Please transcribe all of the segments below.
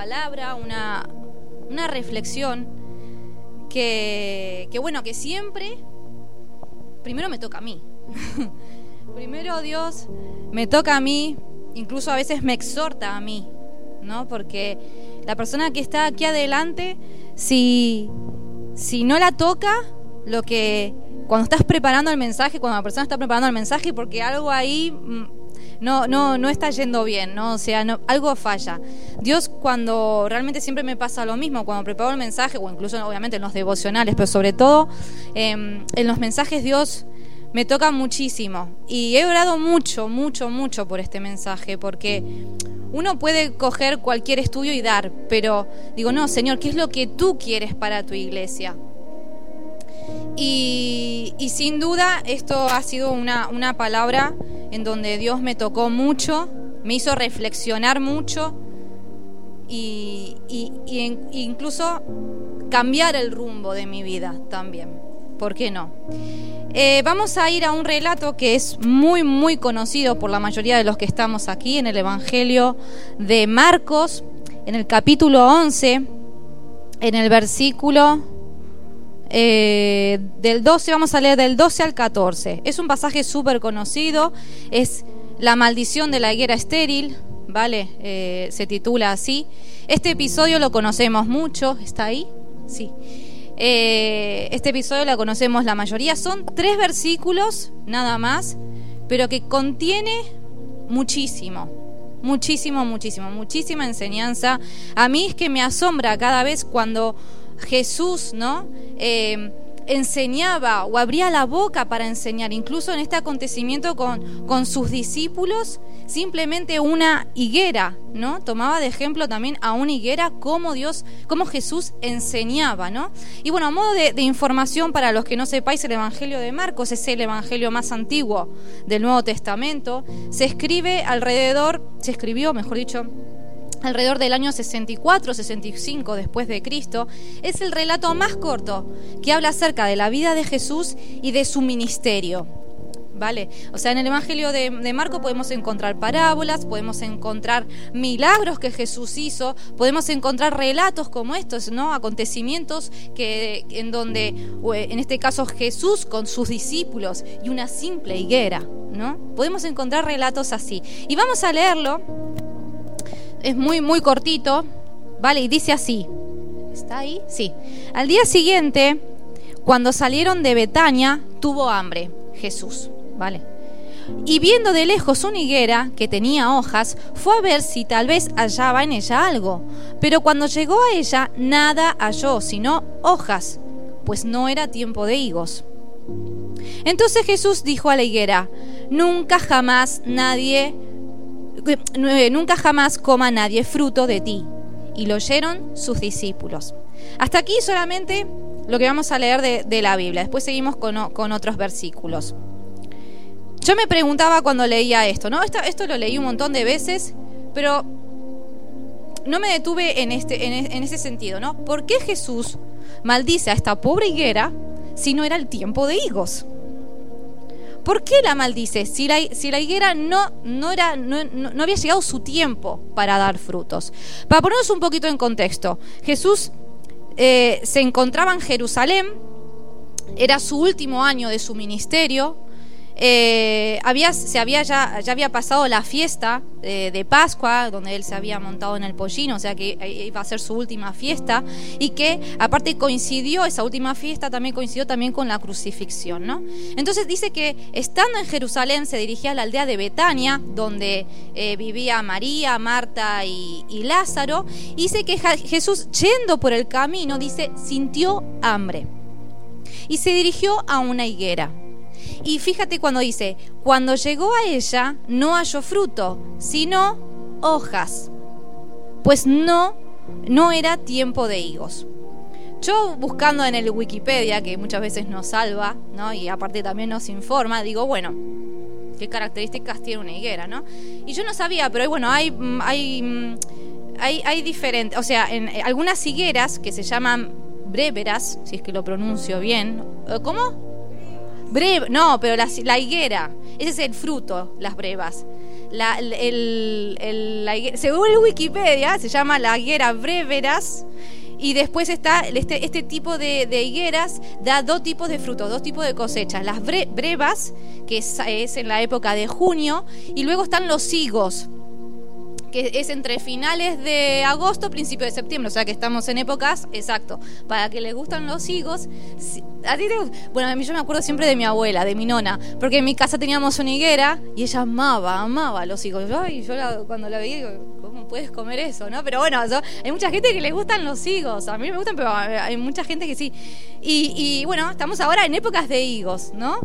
palabra, una, una reflexión que, que, bueno, que siempre, primero me toca a mí. primero Dios me toca a mí, incluso a veces me exhorta a mí, ¿no? Porque la persona que está aquí adelante, si, si no la toca, lo que cuando estás preparando el mensaje, cuando la persona está preparando el mensaje, porque algo ahí mm, no, no, no está yendo bien, ¿no? O sea, algo falla. Dios cuando realmente siempre me pasa lo mismo, cuando preparo el mensaje, o incluso obviamente en los devocionales, pero sobre todo em, en los mensajes Dios me toca muchísimo. Y he orado mucho, mucho, mucho por este mensaje, porque uno puede coger cualquier estudio y dar, pero digo, no, Señor, ¿qué es lo que tú quieres para tu iglesia? Y, sin duda esto ha sido una, una palabra en donde Dios me tocó mucho, me hizo reflexionar mucho y, incluso cambiar el rumbo de mi vida también. ¿Por qué no? Eh, vamos a ir a un relato que es muy, muy conocido por la mayoría de los que estamos aquí en el Evangelio de Marcos, en el capítulo 11, en el versículo eh, del 12, vamos a leer del 12 al 14. Es un pasaje súper conocido, es la maldición de la higuera estéril, ¿vale? Eh, se titula así. Este episodio lo conocemos mucho, ¿está ahí? Sí. Eh, este episodio lo conocemos la mayoría, son tres versículos nada más, pero que contiene muchísimo, muchísimo, muchísimo, muchísima enseñanza. A mí es que me asombra cada vez cuando Jesús, ¿no? Eh, enseñaba o abría la boca para enseñar, incluso en este acontecimiento con, con sus discípulos, simplemente una higuera, ¿no? Tomaba de ejemplo también a una higuera como Dios, como Jesús enseñaba, ¿no? Y bueno, a modo de, información para los que no sepáis, el Evangelio de Marcos es el Evangelio más antiguo del Nuevo Testamento. Se escribe alrededor, se escribió, mejor dicho, alrededor del año 64-65 después de Cristo, es el relato más corto que habla acerca de la vida de Jesús y de su ministerio. ¿Vale? O sea, en el Evangelio de, Marco podemos encontrar parábolas, podemos encontrar milagros que Jesús hizo, podemos encontrar relatos como estos, ¿no? Acontecimientos que, en donde, en este caso, Jesús con sus discípulos y una simple higuera, ¿no? Podemos encontrar relatos así. Y vamos a leerlo es muy, muy cortito, ¿vale? Y dice así. ¿Está ahí? Sí. Al día siguiente, cuando salieron de Betania, tuvo hambre Jesús, ¿vale? Y viendo de lejos una higuera que tenía hojas, fue a ver si tal vez hallaba en ella algo. Pero cuando llegó a ella, nada halló, sino hojas, pues no era tiempo de higos. Entonces Jesús dijo a la higuera, nunca jamás nadie nunca jamás coma nadie fruto de ti. Y lo oyeron sus discípulos. Hasta aquí solamente lo que vamos a leer de, la Biblia. Después seguimos con, otros versículos. Yo me preguntaba cuando leía esto, ¿no? Esto, lo leí un montón de veces, pero no me detuve en, este, en, en ese sentido, ¿no? ¿Por qué Jesús maldice a esta pobre higuera si no era el tiempo de higos? ¿Por qué la maldice? Si la, si la higuera no, no, era, no, había llegado su tiempo para dar frutos. Para ponernos un poquito en contexto, Jesús eh, se encontraba en Jerusalén, era su último año de su ministerio, eh, había, se había ya, ya, había pasado la fiesta eh, de Pascua, donde él se había montado en el pollino, o sea que iba a ser su última fiesta, y que aparte coincidió, esa última fiesta también coincidió también con la crucifixión, ¿no? Entonces dice que estando en Jerusalén se dirigía a la aldea de Betania, donde eh, vivía María, Marta y, y Lázaro, y dice que Jesús yendo por el camino, dice, sintió hambre. Y se dirigió a una higuera y fíjate cuando dice, cuando llegó a ella no halló fruto, sino hojas, pues no, no era tiempo de higos. Yo buscando en el Wikipedia, que muchas veces nos salva, ¿no? y aparte también nos informa, digo, bueno, ¿qué características tiene una higuera? ¿no? Y yo no sabía, pero bueno, hay, hay, hay, hay diferentes, o sea, en algunas higueras que se llaman breveras, si es que lo pronuncio bien, ¿cómo? No, pero la, higuera, ese es el fruto, las brevas. la, el, según Wikipedia, se llama la higuera breveras. Y después está este, este tipo de, higueras, da dos tipos de frutos, dos tipos de cosechas. Las brevas, que es, es en la época de junio, y luego están los higos, que es entre finales de agosto, principio de septiembre, o sea que estamos en épocas, exacto, para que les gustan los higos. ¿A ti te, bueno, a mí yo me acuerdo siempre de mi abuela, de mi nona, porque en mi casa teníamos una higuera y ella amaba, amaba los higos. Ay, yo cuando la veía digo, ¿cómo puedes comer eso? ¿no? Pero bueno, hay mucha gente que le gustan los higos, a mí me gustan, pero hay mucha gente que sí. Y, y bueno, estamos ahora en épocas de higos, ¿no?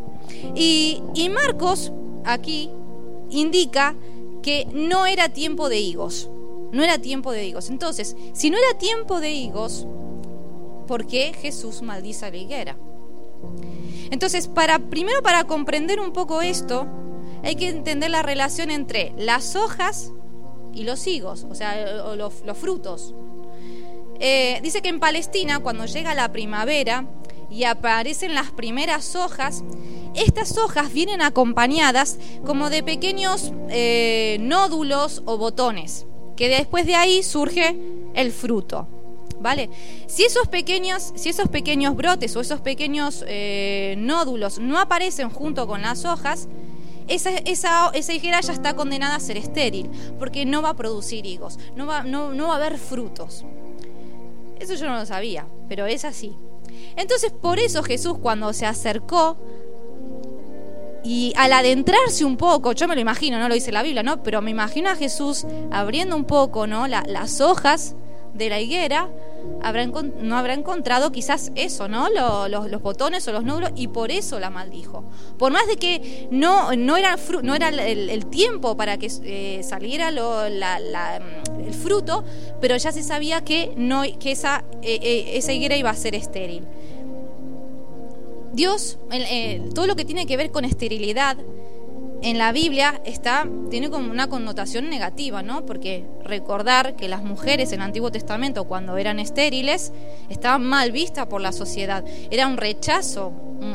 Y, y Marcos aquí indica que no era tiempo de higos. No era tiempo de higos. Entonces, si no era tiempo de higos, ¿por qué Jesús maldice a la higuera? Entonces, para, primero para comprender un poco esto, hay que entender la relación entre las hojas y los higos, o sea, los, frutos. Eh, dice que en Palestina, cuando llega la primavera y aparecen las primeras hojas, estas hojas vienen acompañadas como de pequeños eh, nódulos o botones, que después de ahí surge el fruto. ¿Vale? Si esos pequeños, si esos pequeños brotes o esos pequeños eh, nódulos no aparecen junto con las hojas, esa, higuera ya está condenada a ser estéril, porque no va a producir higos, no va, no va a haber frutos. Eso yo no lo sabía, pero es así. Entonces, por eso Jesús cuando se acercó y al adentrarse un poco, yo me lo imagino, no lo dice la Biblia, ¿no? Pero me imagino a Jesús abriendo un poco, ¿no? las hojas de la higuera, habrá, no habrá encontrado quizás eso, ¿no? Los, botones o los nódulos, y por eso la maldijo. Por más de que no, no era, no era el, tiempo para que eh, saliera el fruto, pero ya se sabía que, no, que esa, eh, eh, esa higuera iba a ser estéril. Dios, todo lo que tiene que ver con esterilidad, en la Biblia está, tiene como una connotación negativa, ¿no? Porque recordar que las mujeres en el Antiguo Testamento, cuando eran estériles, estaban mal vistas por la sociedad. Era un rechazo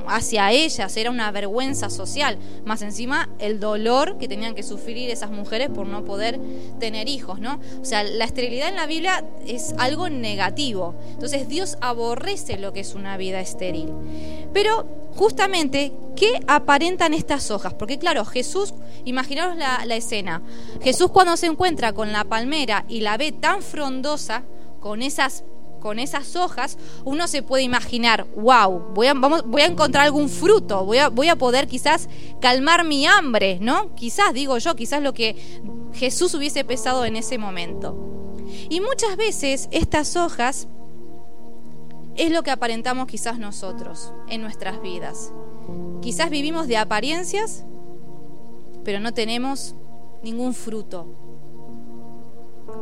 hacia ellas, era una vergüenza social. Más encima, el dolor que tenían que sufrir esas mujeres por no poder tener hijos, ¿no? O sea, la esterilidad en la Biblia es algo negativo. Entonces, Dios aborrece lo que es una vida estéril. Pero justamente, ¿qué aparentan estas hojas? Porque claro, Jesús, imaginaros la, escena, Jesús cuando se encuentra con la palmera y la ve tan frondosa, con esas con esas hojas, uno se puede imaginar, wow, voy a, encontrar algún fruto, voy a poder quizás calmar mi hambre, ¿no? Quizás, digo yo, quizás lo que Jesús hubiese pesado en ese momento. Y muchas veces estas hojas es lo que aparentamos quizás nosotros en nuestras vidas. Quizás vivimos de apariencias, pero no tenemos ningún fruto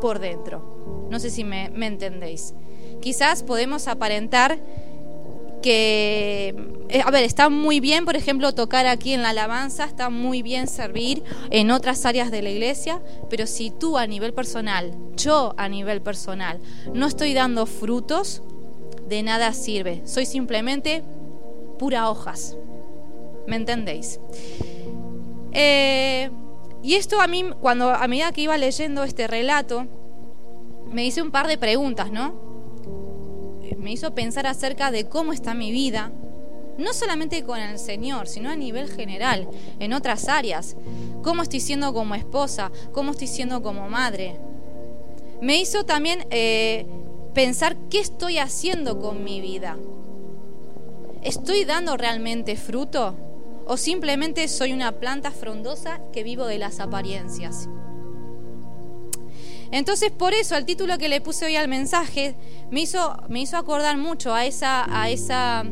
por dentro. No sé si me, entendéis. Quizás podemos aparentar que, eh, a ver, está muy bien, por ejemplo, tocar aquí en la alabanza, está muy bien servir en otras áreas de la iglesia, pero si tú a nivel personal, yo a nivel personal, no estoy dando frutos, de nada sirve. Soy simplemente pura hojas. ¿Me entendéis? Eh, y esto a mí, cuando a medida que iba leyendo este relato, me hice un par de preguntas, ¿no? Me hizo pensar acerca de cómo está mi vida, no solamente con el Señor, sino a nivel general, en otras áreas. ¿Cómo estoy siendo como esposa? ¿Cómo estoy siendo como madre? Me hizo también eh, pensar qué estoy haciendo con mi vida. ¿Estoy dando realmente fruto? ¿O simplemente soy una planta frondosa que vivo de las apariencias? Entonces, por eso el título que le puse hoy al mensaje me hizo, me hizo acordar mucho a, esa, a, esa,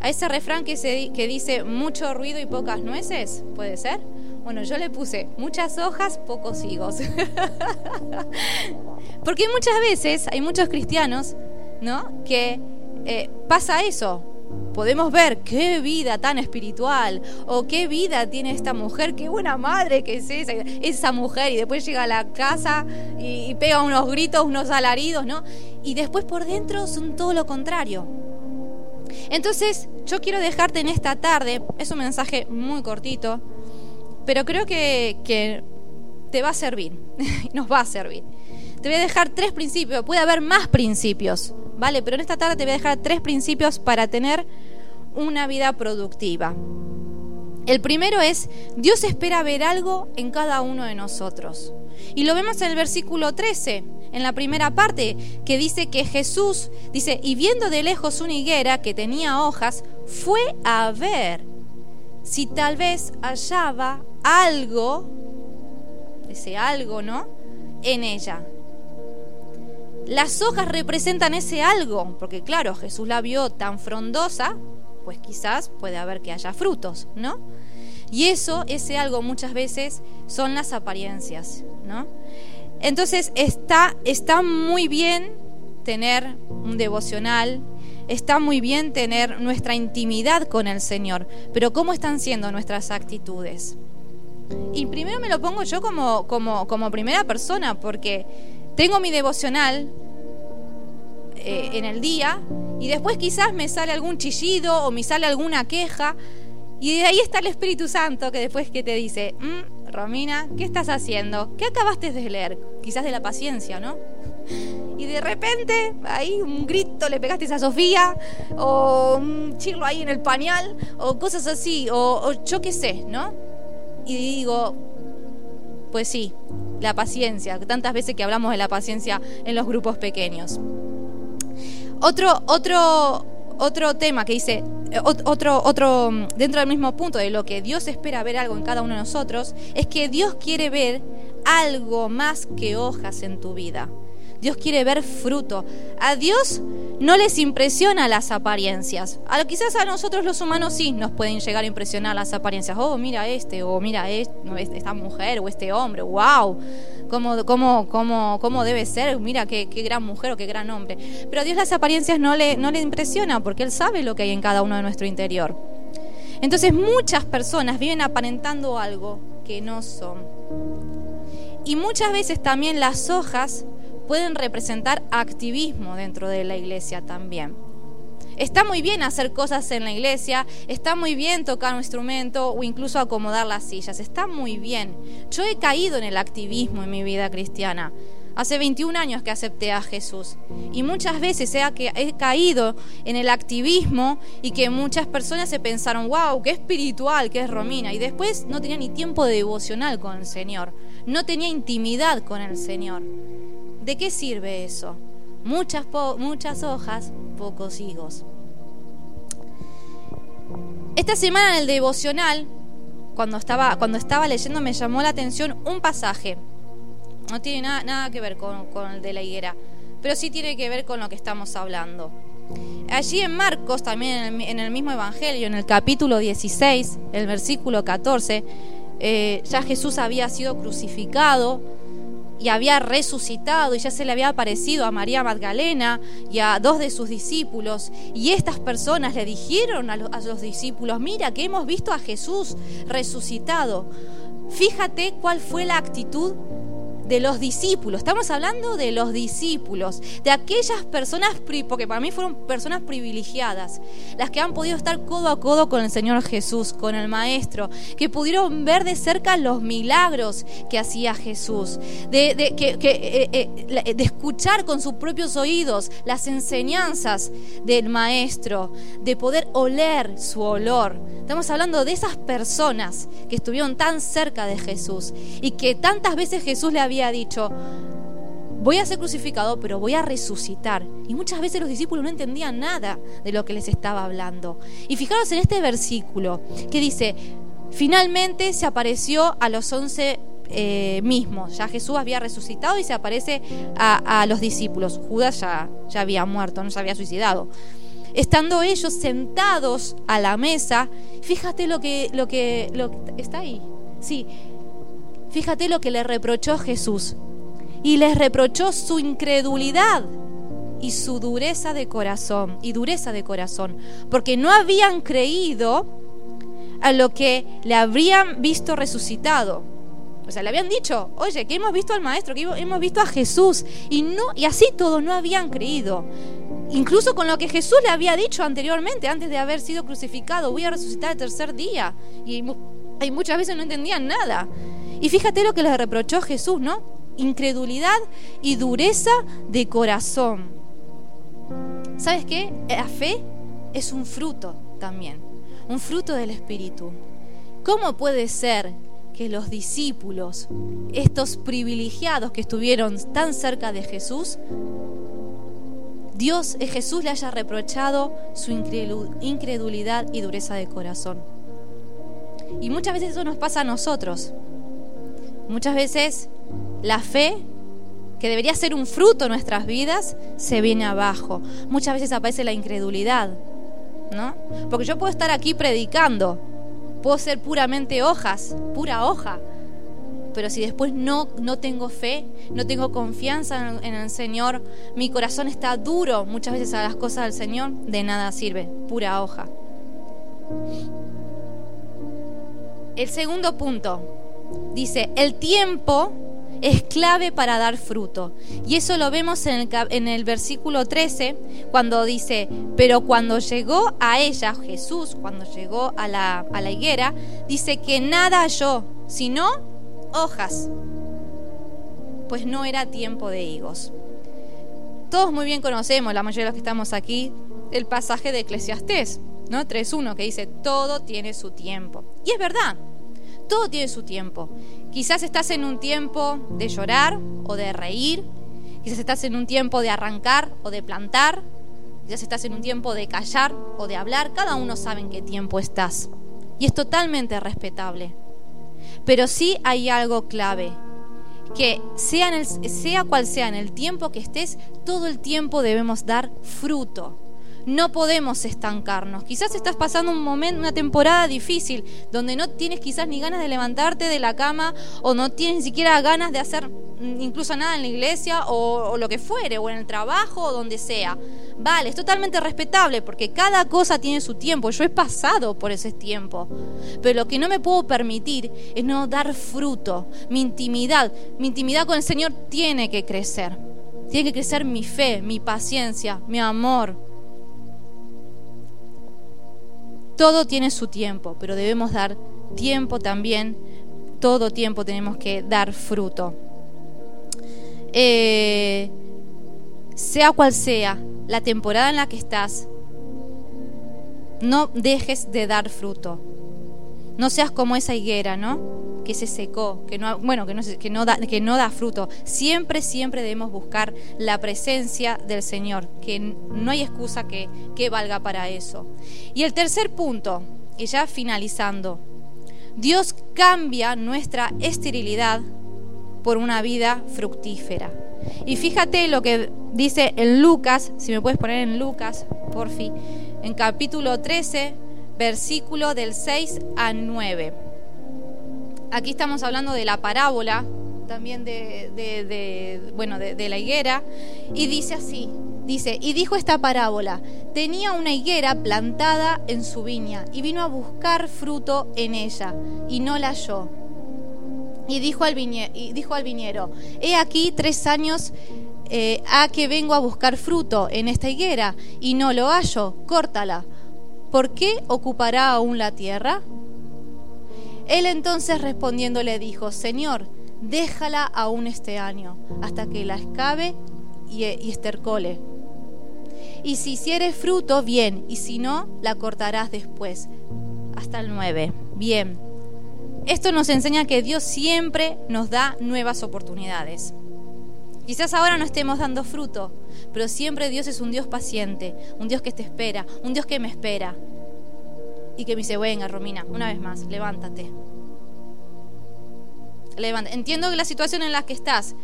a ese refrán que, se, que dice mucho ruido y pocas nueces, ¿puede ser? Bueno, yo le puse muchas hojas, pocos higos. Porque muchas veces hay muchos cristianos, ¿no? Que eh, pasa eso. Podemos ver qué vida tan espiritual o qué vida tiene esta mujer, qué buena madre que es esa, mujer y después llega a la casa y pega unos gritos, unos alaridos, ¿no? Y después por dentro son todo lo contrario. Entonces, yo quiero dejarte en esta tarde, es un mensaje muy cortito, pero creo que, te va a servir, nos va a servir. Te voy a dejar tres principios, puede haber más principios, ¿vale? Pero en esta tarde te voy a dejar tres principios para tener una vida productiva. El primero es, Dios espera ver algo en cada uno de nosotros. Y lo vemos en el versículo 13, en la primera parte, que dice que Jesús, dice, y viendo de lejos una higuera que tenía hojas, fue a ver si tal vez hallaba algo, ese algo, ¿no? En ella. Las hojas representan ese algo, porque claro, Jesús la vio tan frondosa, pues quizás puede haber que haya frutos, ¿no? Y eso, ese algo muchas veces son las apariencias, ¿no? Entonces está, está muy bien tener un devocional, está muy bien tener nuestra intimidad con el Señor, pero ¿cómo están siendo nuestras actitudes? Y primero me lo pongo yo como, como, como primera persona, porque tengo mi devocional eh, en el día y después quizás me sale algún chillido o me sale alguna queja y de ahí está el Espíritu Santo que después que te dice, mm, Romina, ¿qué estás haciendo? ¿Qué acabaste de leer? Quizás de la paciencia, ¿no? Y de repente, ahí un grito le pegaste a Sofía, o un chirlo ahí en el pañal, o cosas así, o, o yo qué sé, ¿no? Y digo, pues sí, la paciencia, tantas veces que hablamos de la paciencia en los grupos pequeños. Otro, otro, otro tema que dice, eh, otro, otro, mm, dentro del mismo punto de lo que Dios espera ver algo en cada uno de nosotros, es que Dios quiere ver algo más que hojas en tu vida. Dios quiere ver fruto. A Dios no les impresiona las apariencias. A, quizás a nosotros los humanos sí nos pueden llegar a impresionar las apariencias. Oh, mira este, o mira esta mujer, o este hombre, wow, cómo, cómo, cómo, cómo debe ser, mira qué, qué, gran mujer o qué gran hombre. Pero a Dios las apariencias no le, no le impresiona porque Él sabe lo que hay en cada uno de nuestro interior. Entonces muchas personas viven aparentando algo que no son. Y muchas veces también las hojas pueden representar activismo dentro de la iglesia también. Está muy bien hacer cosas en la iglesia, está muy bien tocar un instrumento o incluso acomodar las sillas, está muy bien. Yo he caído en el activismo en mi vida cristiana. Hace 21 años que acepté a Jesús y muchas veces he, caído en el activismo y que muchas personas se pensaron, wow, qué espiritual, qué es Romina, y después no tenía ni tiempo de devocional con el Señor, no tenía intimidad con el Señor. ¿De qué sirve eso? Muchas, muchas hojas, pocos higos. Esta semana en el devocional, cuando estaba, cuando estaba leyendo, me llamó la atención un pasaje. No tiene nada, nada que ver con, el de la higuera, pero sí tiene que ver con lo que estamos hablando. Allí en Marcos, también en el, en el mismo Evangelio, en el capítulo 16, el versículo 14, eh, ya Jesús había sido crucificado y había resucitado y ya se le había aparecido a María Magdalena y a dos de sus discípulos. Y estas personas le dijeron a, los discípulos, mira que hemos visto a Jesús resucitado. Fíjate cuál fue la actitud de los discípulos. Estamos hablando de los discípulos, de aquellas personas, porque para mí fueron personas privilegiadas, las que han podido estar codo a codo con el Señor Jesús, con el Maestro, que pudieron ver de cerca los milagros que hacía Jesús, de, que, eh, eh, de escuchar con sus propios oídos las enseñanzas del Maestro, de poder oler su olor. Estamos hablando de esas personas que estuvieron tan cerca de Jesús y que tantas veces Jesús le había había dicho, voy a ser crucificado, pero voy a resucitar. Y muchas veces los discípulos no entendían nada de lo que les estaba hablando. Y fijaros en este versículo que dice, finalmente se apareció a los once eh, mismos. Ya Jesús había resucitado y se aparece a, los discípulos. Judas ya, ya había muerto, no se había suicidado. Estando ellos sentados a la mesa, fíjate lo que, lo que, está ahí. Sí, Fíjate lo que le reprochó Jesús. Y les reprochó su incredulidad y su dureza de corazón, y dureza de corazón, porque no habían creído a lo que le habrían visto resucitado. O sea, le habían dicho, oye, que hemos visto al maestro, que hemos visto a Jesús, y no, y así todos no habían creído. Incluso con lo que Jesús le había dicho anteriormente, antes de haber sido crucificado, voy a resucitar el tercer día. Y, y muchas veces no entendían nada. Y fíjate lo que le reprochó Jesús, ¿no? Incredulidad y dureza de corazón. ¿Sabes qué? La fe es un fruto también, un fruto del Espíritu. ¿Cómo puede ser que los discípulos, estos privilegiados que estuvieron tan cerca de Jesús, Dios, eh, Jesús le haya reprochado su incredulidad y dureza de corazón? Y muchas veces eso nos pasa a nosotros. Muchas veces la fe, que debería ser un fruto en nuestras vidas, se viene abajo. Muchas veces aparece la incredulidad, ¿no? Porque yo puedo estar aquí predicando, puedo ser puramente hojas, pura hoja, pero si después no, no tengo fe, no tengo confianza en, en, el Señor, mi corazón está duro muchas veces a las cosas del Señor, de nada sirve, pura hoja. El segundo punto dice, el tiempo es clave para dar fruto. Y eso lo vemos en el, en el, versículo 13, cuando dice, pero cuando llegó a ella, Jesús, cuando llegó a la, a la higuera, dice que nada halló, sino hojas, pues no era tiempo de higos. Todos muy bien conocemos, la mayoría de los que estamos aquí, el pasaje de Eclesiastés, ¿no? 3.1, que dice, todo tiene su tiempo. Y es verdad, todo tiene su tiempo. Quizás estás en un tiempo de llorar o de reír, quizás estás en un tiempo de arrancar o de plantar, quizás estás en un tiempo de callar o de hablar, cada uno sabe en qué tiempo estás. Y es totalmente respetable. Pero sí hay algo clave, que sea, sea cual sea en el tiempo que estés, todo el tiempo debemos dar fruto. No podemos estancarnos. Quizás estás pasando un momento, una temporada difícil, donde no tienes quizás ni ganas de levantarte de la cama o no tienes ni siquiera ganas de hacer incluso nada en la iglesia o, lo que fuere, o en el trabajo o donde sea. Vale, es totalmente respetable porque cada cosa tiene su tiempo. Yo he pasado por ese tiempo. Pero lo que no me puedo permitir es no dar fruto. Mi intimidad, mi intimidad con el Señor tiene que crecer. Tiene que crecer mi fe, mi paciencia, mi amor. Todo tiene su tiempo, pero debemos dar tiempo también. Todo tiempo tenemos que dar fruto. Eh, sea cual sea la temporada en la que estás, no dejes de dar fruto. No seas como esa higuera, ¿no? Que se secó, que no, bueno, que no, que no, da, que no da fruto. Siempre, siempre debemos buscar la presencia del Señor, que no hay excusa que, que valga para eso. Y el tercer punto, y ya finalizando, Dios cambia nuestra esterilidad por una vida fructífera. Y fíjate lo que dice en Lucas, si me puedes poner en Lucas, por fin, en capítulo 13, versículo del 6 a 9. Aquí estamos hablando de la parábola, también de, bueno, de la higuera, y dice así, dice, y dijo esta parábola, tenía una higuera plantada en su viña, y vino a buscar fruto en ella, y no la halló y dijo al, viñero, he aquí tres años eh, a que vengo a buscar fruto en esta higuera y no lo hallo, córtala. ¿Por qué ocupará aún la tierra? Él entonces respondiendo le dijo, Señor, déjala aún este año, hasta que la escabe y, y estercole. Y si hiciere fruto, bien, y si no, la cortarás después. Hasta el 9. Bien. Esto nos enseña que Dios siempre nos da nuevas oportunidades. Quizás ahora no estemos dando fruto, pero siempre Dios es un Dios paciente, un Dios que te espera, un Dios que me espera. Y que me dice, venga, Romina, una vez más, levántate. Levántate. Entiendo la situación en la que estás,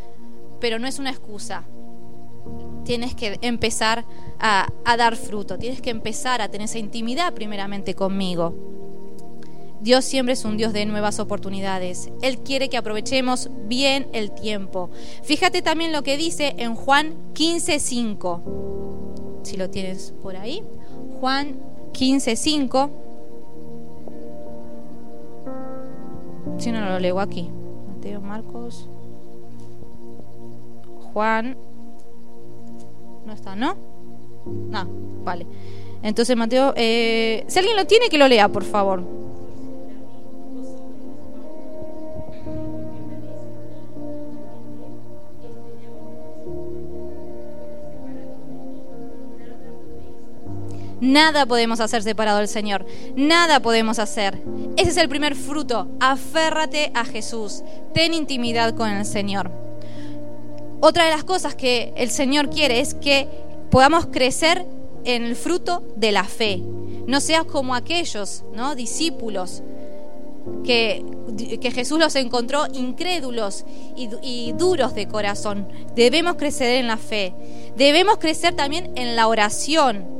pero no es una excusa. Tienes que empezar a, a dar fruto, tienes que empezar a tener esa intimidad primeramente conmigo. Dios siempre es un Dios de nuevas oportunidades. Él quiere que aprovechemos bien el tiempo. Fíjate también lo que dice en Juan 15.5. Si lo tienes por ahí. Juan 15.5. Si no, lo leo aquí. Mateo, Marcos. Juan. No está, ¿no? No, vale. Entonces, Mateo, eh, si alguien lo tiene, que lo lea, por favor. Nada podemos hacer separado del Señor. Nada podemos hacer. Ese es el primer fruto. Aférrate a Jesús. Ten intimidad con el Señor. Otra de las cosas que el Señor quiere es que podamos crecer en el fruto de la fe. No seas como aquellos, ¿no? Discípulos que, que Jesús los encontró incrédulos y, y duros de corazón. Debemos crecer en la fe. Debemos crecer también en la oración.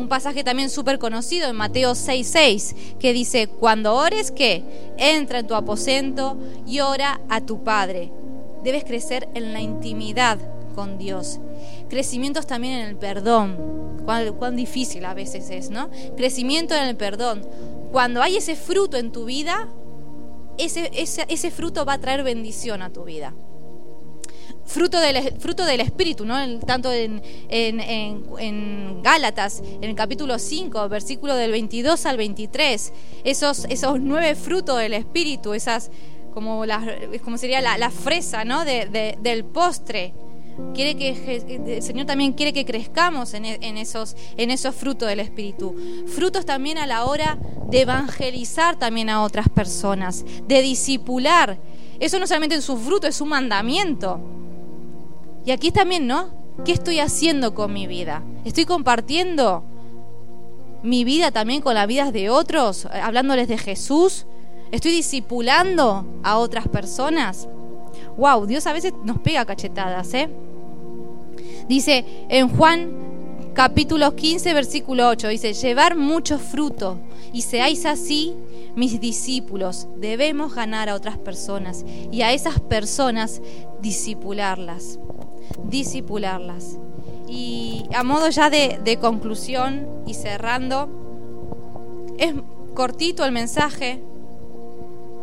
Un pasaje también súper conocido en Mateo 6:6, que dice, cuando ores, ¿qué? Entra en tu aposento y ora a tu Padre. Debes crecer en la intimidad con Dios. Crecimientos también en el perdón. Cuán, cuán difícil a veces es, ¿no? Crecimiento en el perdón cuando hay ese fruto en tu vida, ese, ese, fruto va a traer bendición a tu vida. Fruto del, fruto del Espíritu, ¿no? tanto en, en, en, Gálatas, en el capítulo 5, versículo del 22 al 23, esos, esos nueve frutos del Espíritu, esas como, la, como sería la, la fresa ¿no? de, del postre quiere que el Señor también quiere que crezcamos en, esos, en esos frutos del Espíritu. Frutos también a la hora de evangelizar también a otras personas, de disipular. Eso no solamente es un fruto, es un mandamiento. Y aquí también, ¿no? ¿Qué estoy haciendo con mi vida? ¿Estoy compartiendo mi vida también con las vidas de otros, hablándoles de Jesús? ¿Estoy disipulando a otras personas? Wow, Dios a veces nos pega cachetadas, ¿eh? Dice en Juan capítulo 15, versículo 8, dice, llevar mucho fruto y seáis así mis discípulos. Debemos ganar a otras personas y a esas personas disipularlas, disipularlas. Y a modo ya de, de conclusión y cerrando, es cortito el mensaje,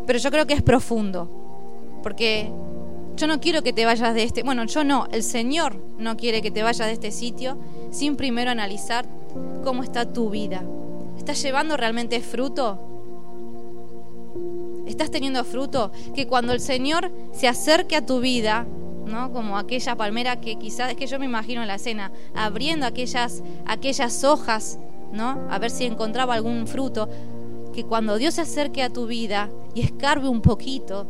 pero yo creo que es profundo, porque yo no quiero que te vayas de este, bueno, yo no, el Señor no quiere que te vayas de este sitio sin primero analizar cómo está tu vida. ¿Estás llevando realmente fruto? ¿Estás teniendo fruto? Que cuando el Señor se acerque a tu vida, Como aquella palmera que quizás, es que yo me imagino en la escena, abriendo aquellas, aquellas hojas, ¿no? A ver si encontraba algún fruto. Que cuando Dios se acerque a tu vida y escarbe un poquito,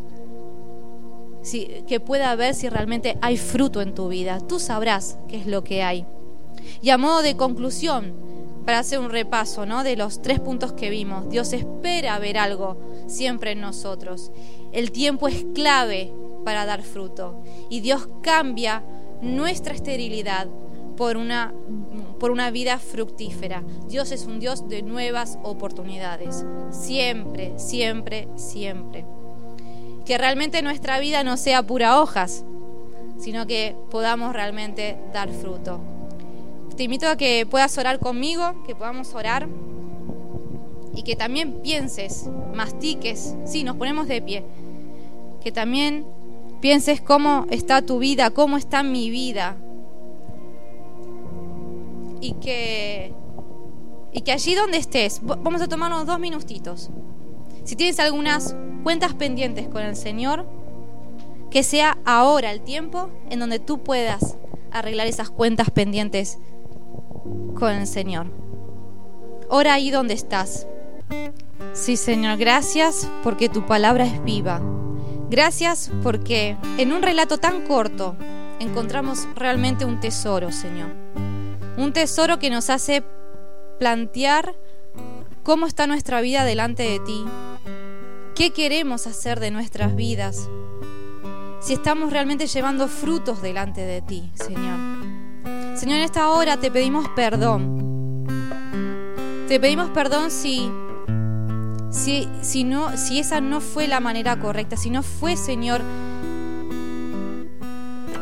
que pueda ver si realmente hay fruto en tu vida. Tú sabrás qué es lo que hay. Y a modo de conclusión, para hacer un repaso ¿no? de los tres puntos que vimos, Dios espera ver algo siempre en nosotros. El tiempo es clave para dar fruto y Dios cambia nuestra esterilidad por una, por una vida fructífera. Dios es un Dios de nuevas oportunidades. Siempre, siempre, siempre que realmente nuestra vida no sea pura hojas, sino que podamos realmente dar fruto. Te invito a que puedas orar conmigo, que podamos orar y que también pienses, mastiques, sí, nos ponemos de pie, que también pienses cómo está tu vida, cómo está mi vida y que y que allí donde estés, vamos a tomarnos dos minutitos. Si tienes algunas cuentas pendientes con el Señor, que sea ahora el tiempo en donde tú puedas arreglar esas cuentas pendientes con el Señor. Ora ahí donde estás. Sí, Señor, gracias porque tu palabra es viva. Gracias porque en un relato tan corto encontramos realmente un tesoro, Señor. Un tesoro que nos hace plantear cómo está nuestra vida delante de ti, ¿Qué queremos hacer de nuestras vidas? Si estamos realmente llevando frutos delante de ti, Señor. Señor, en esta hora te pedimos perdón. Te pedimos perdón si, si, si, no, si esa no fue la manera correcta, si no fue, Señor,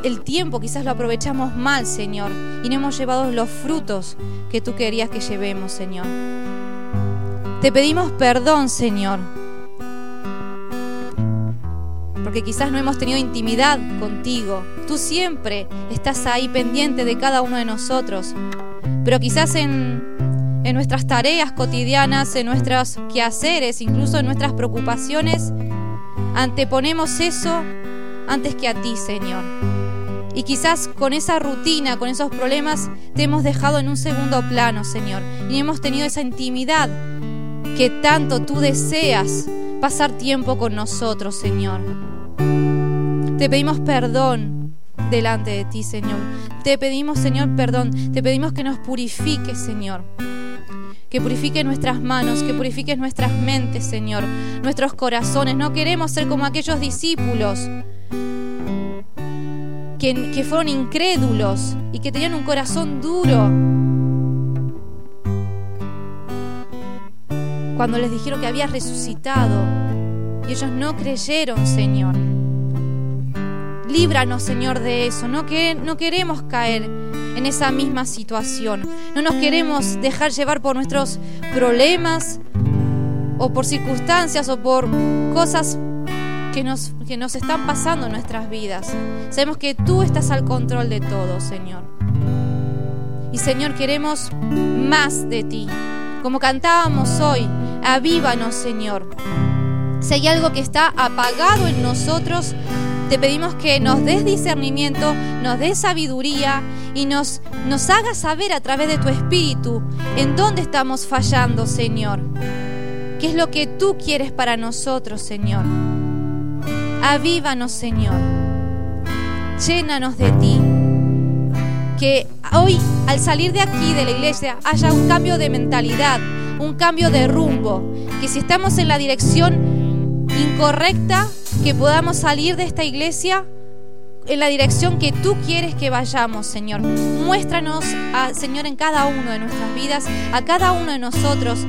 el tiempo quizás lo aprovechamos mal, Señor, y no hemos llevado los frutos que tú querías que llevemos, Señor. Te pedimos perdón, Señor porque quizás no hemos tenido intimidad contigo. Tú siempre estás ahí pendiente de cada uno de nosotros, pero quizás en, en nuestras tareas cotidianas, en nuestros quehaceres, incluso en nuestras preocupaciones, anteponemos eso antes que a ti, Señor. Y quizás con esa rutina, con esos problemas, te hemos dejado en un segundo plano, Señor. Y hemos tenido esa intimidad que tanto tú deseas pasar tiempo con nosotros, Señor. Te pedimos perdón delante de ti, Señor. Te pedimos, Señor, perdón. Te pedimos que nos purifiques, Señor. Que purifiques nuestras manos, que purifiques nuestras mentes, Señor, nuestros corazones. No queremos ser como aquellos discípulos que, que fueron incrédulos y que tenían un corazón duro. Cuando les dijeron que había resucitado y ellos no creyeron, Señor. Líbranos, Señor, de eso. No, que, no queremos caer en esa misma situación. No nos queremos dejar llevar por nuestros problemas o por circunstancias o por cosas que nos, que nos están pasando en nuestras vidas. Sabemos que tú estás al control de todo, Señor. Y Señor, queremos más de ti. Como cantábamos hoy, avívanos, Señor. Si hay algo que está apagado en nosotros, te pedimos que nos des discernimiento, nos des sabiduría y nos, nos hagas saber a través de tu espíritu en dónde estamos fallando, Señor. ¿Qué es lo que tú quieres para nosotros, Señor? Avívanos, Señor. Llénanos de ti. Que hoy, al salir de aquí, de la iglesia, haya un cambio de mentalidad, un cambio de rumbo. Que si estamos en la dirección incorrecta, que podamos salir de esta iglesia en la dirección que tú quieres que vayamos, Señor. Muéstranos, Señor, en cada uno de nuestras vidas, a cada uno de nosotros,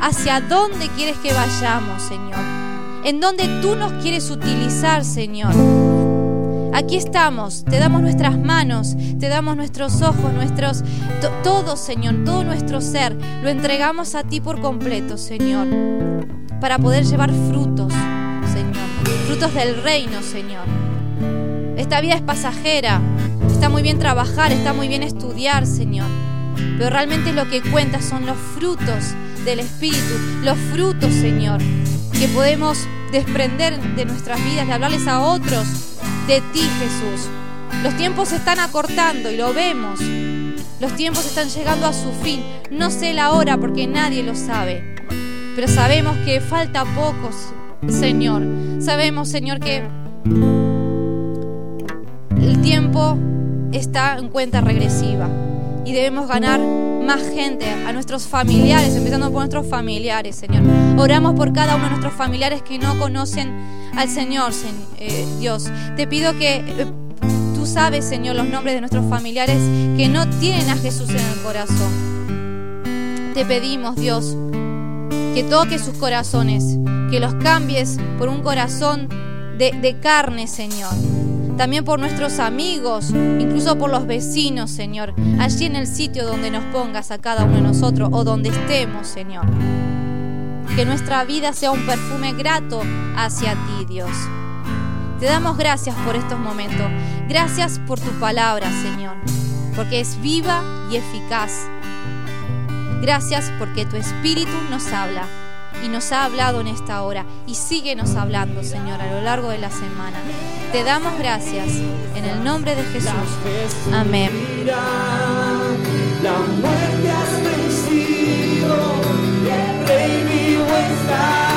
hacia dónde quieres que vayamos, Señor. En dónde tú nos quieres utilizar, Señor. Aquí estamos, te damos nuestras manos, te damos nuestros ojos, nuestros todo, Señor, todo nuestro ser, lo entregamos a ti por completo, Señor, para poder llevar frutos frutos del reino, Señor. Esta vida es pasajera, está muy bien trabajar, está muy bien estudiar, Señor. Pero realmente lo que cuenta son los frutos del Espíritu, los frutos, Señor, que podemos desprender de nuestras vidas, de hablarles a otros de ti, Jesús. Los tiempos se están acortando y lo vemos. Los tiempos están llegando a su fin. No sé la hora porque nadie lo sabe. Pero sabemos que falta pocos, Señor. Sabemos, Señor, que el tiempo está en cuenta regresiva y debemos ganar más gente, a nuestros familiares, empezando por nuestros familiares, Señor. Oramos por cada uno de nuestros familiares que no conocen al Señor, eh, Dios. Te pido que eh, tú sabes, Señor, los nombres de nuestros familiares que no tienen a Jesús en el corazón. Te pedimos, Dios, que toques sus corazones, que los cambies por un corazón de, carne, Señor. También por nuestros amigos, incluso por los vecinos, Señor. Allí en el sitio donde nos pongas a cada uno de nosotros o donde estemos, Señor. Que nuestra vida sea un perfume grato hacia ti, Dios. Te damos gracias por estos momentos. Gracias por tu palabra, Señor. Porque es viva y eficaz. Gracias porque tu Espíritu nos habla y nos ha hablado en esta hora y síguenos hablando, Señor, a lo largo de la semana. Te damos gracias en el nombre de Jesús. Amén. La muerte has vencido, el rey vivo está,